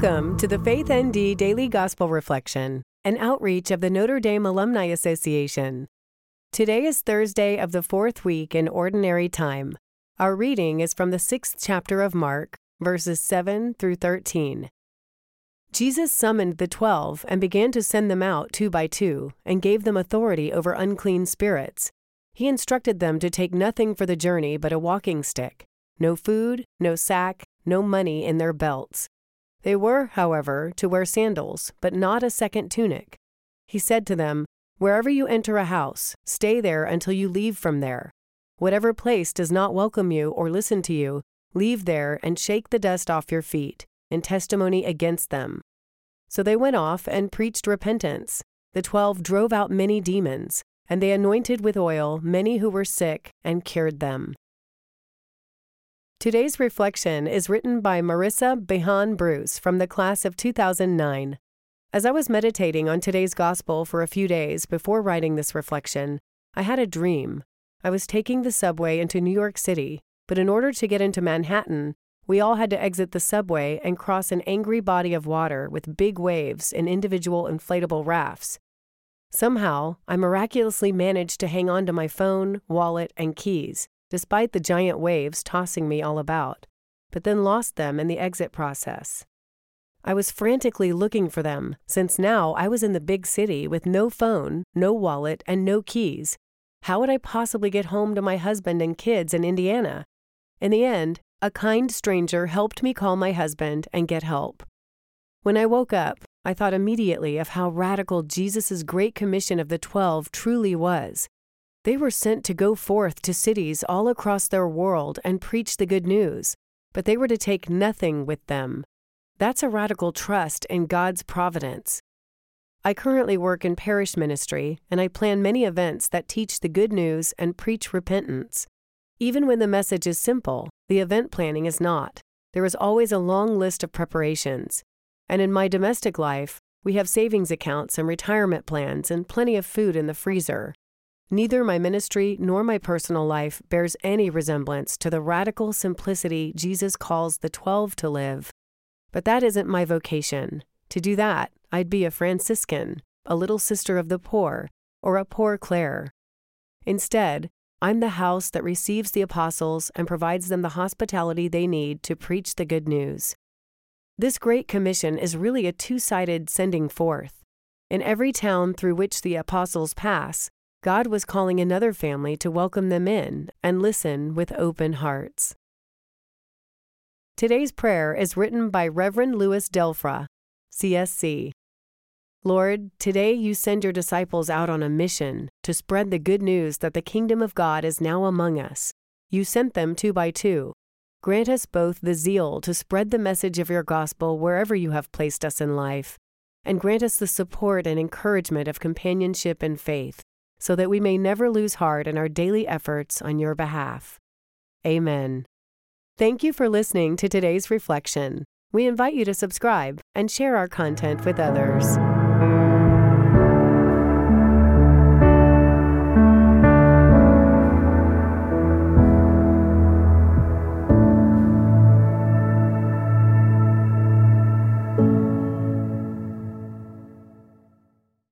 to the Faith ND Daily Gospel Reflection, an outreach of the Notre Dame Alumni Association. Today is Thursday of the fourth week in Ordinary Time. Our reading is from the sixth chapter of Mark, verses 7 through 13. Jesus summoned the twelve and began to send them out two by two, and gave them authority over unclean spirits. He instructed them to take nothing for the journey but a walking stick, no food, no sack, no money in their belts they were, however, to wear sandals, but not a second tunic. He said to them, Wherever you enter a house, stay there until you leave from there. Whatever place does not welcome you or listen to you, leave there and shake the dust off your feet, in testimony against them. So they went off and preached repentance. The twelve drove out many demons, and they anointed with oil many who were sick and cured them. Today's reflection is written by Marissa Behan Bruce from the class of 2009. As I was meditating on today's gospel for a few days before writing this reflection, I had a dream. I was taking the subway into New York City, but in order to get into Manhattan, we all had to exit the subway and cross an angry body of water with big waves and individual inflatable rafts. Somehow, I miraculously managed to hang on to my phone, wallet, and keys despite the giant waves tossing me all about, but then lost them in the exit process. I was frantically looking for them, since now I was in the big city with no phone, no wallet, and no keys. How would I possibly get home to my husband and kids in Indiana? In the end, a kind stranger helped me call my husband and get help. When I woke up, I thought immediately of how radical Jesus' great commission of the twelve truly was. They were sent to go forth to cities all across their world and preach the good news, but they were to take nothing with them. That's a radical trust in God's providence. I currently work in parish ministry, and I plan many events that teach the good news and preach repentance. Even when the message is simple, the event planning is not. There is always a long list of preparations. And in my domestic life, we have savings accounts and retirement plans and plenty of food in the freezer. Neither my ministry nor my personal life bears any resemblance to the radical simplicity Jesus calls the twelve to live. But that isn't my vocation. To do that, I'd be a Franciscan, a little sister of the poor, or a poor Clare. Instead, I'm the house that receives the apostles and provides them the hospitality they need to preach the good news. This Great Commission is really a two sided sending forth. In every town through which the apostles pass, God was calling another family to welcome them in and listen with open hearts. Today's prayer is written by Reverend Louis Delfra, CSC. Lord, today you send your disciples out on a mission to spread the good news that the kingdom of God is now among us. You sent them two by two. Grant us both the zeal to spread the message of your gospel wherever you have placed us in life, and grant us the support and encouragement of companionship and faith so that we may never lose heart in our daily efforts on your behalf. Amen. Thank you for listening to today's reflection. We invite you to subscribe and share our content with others.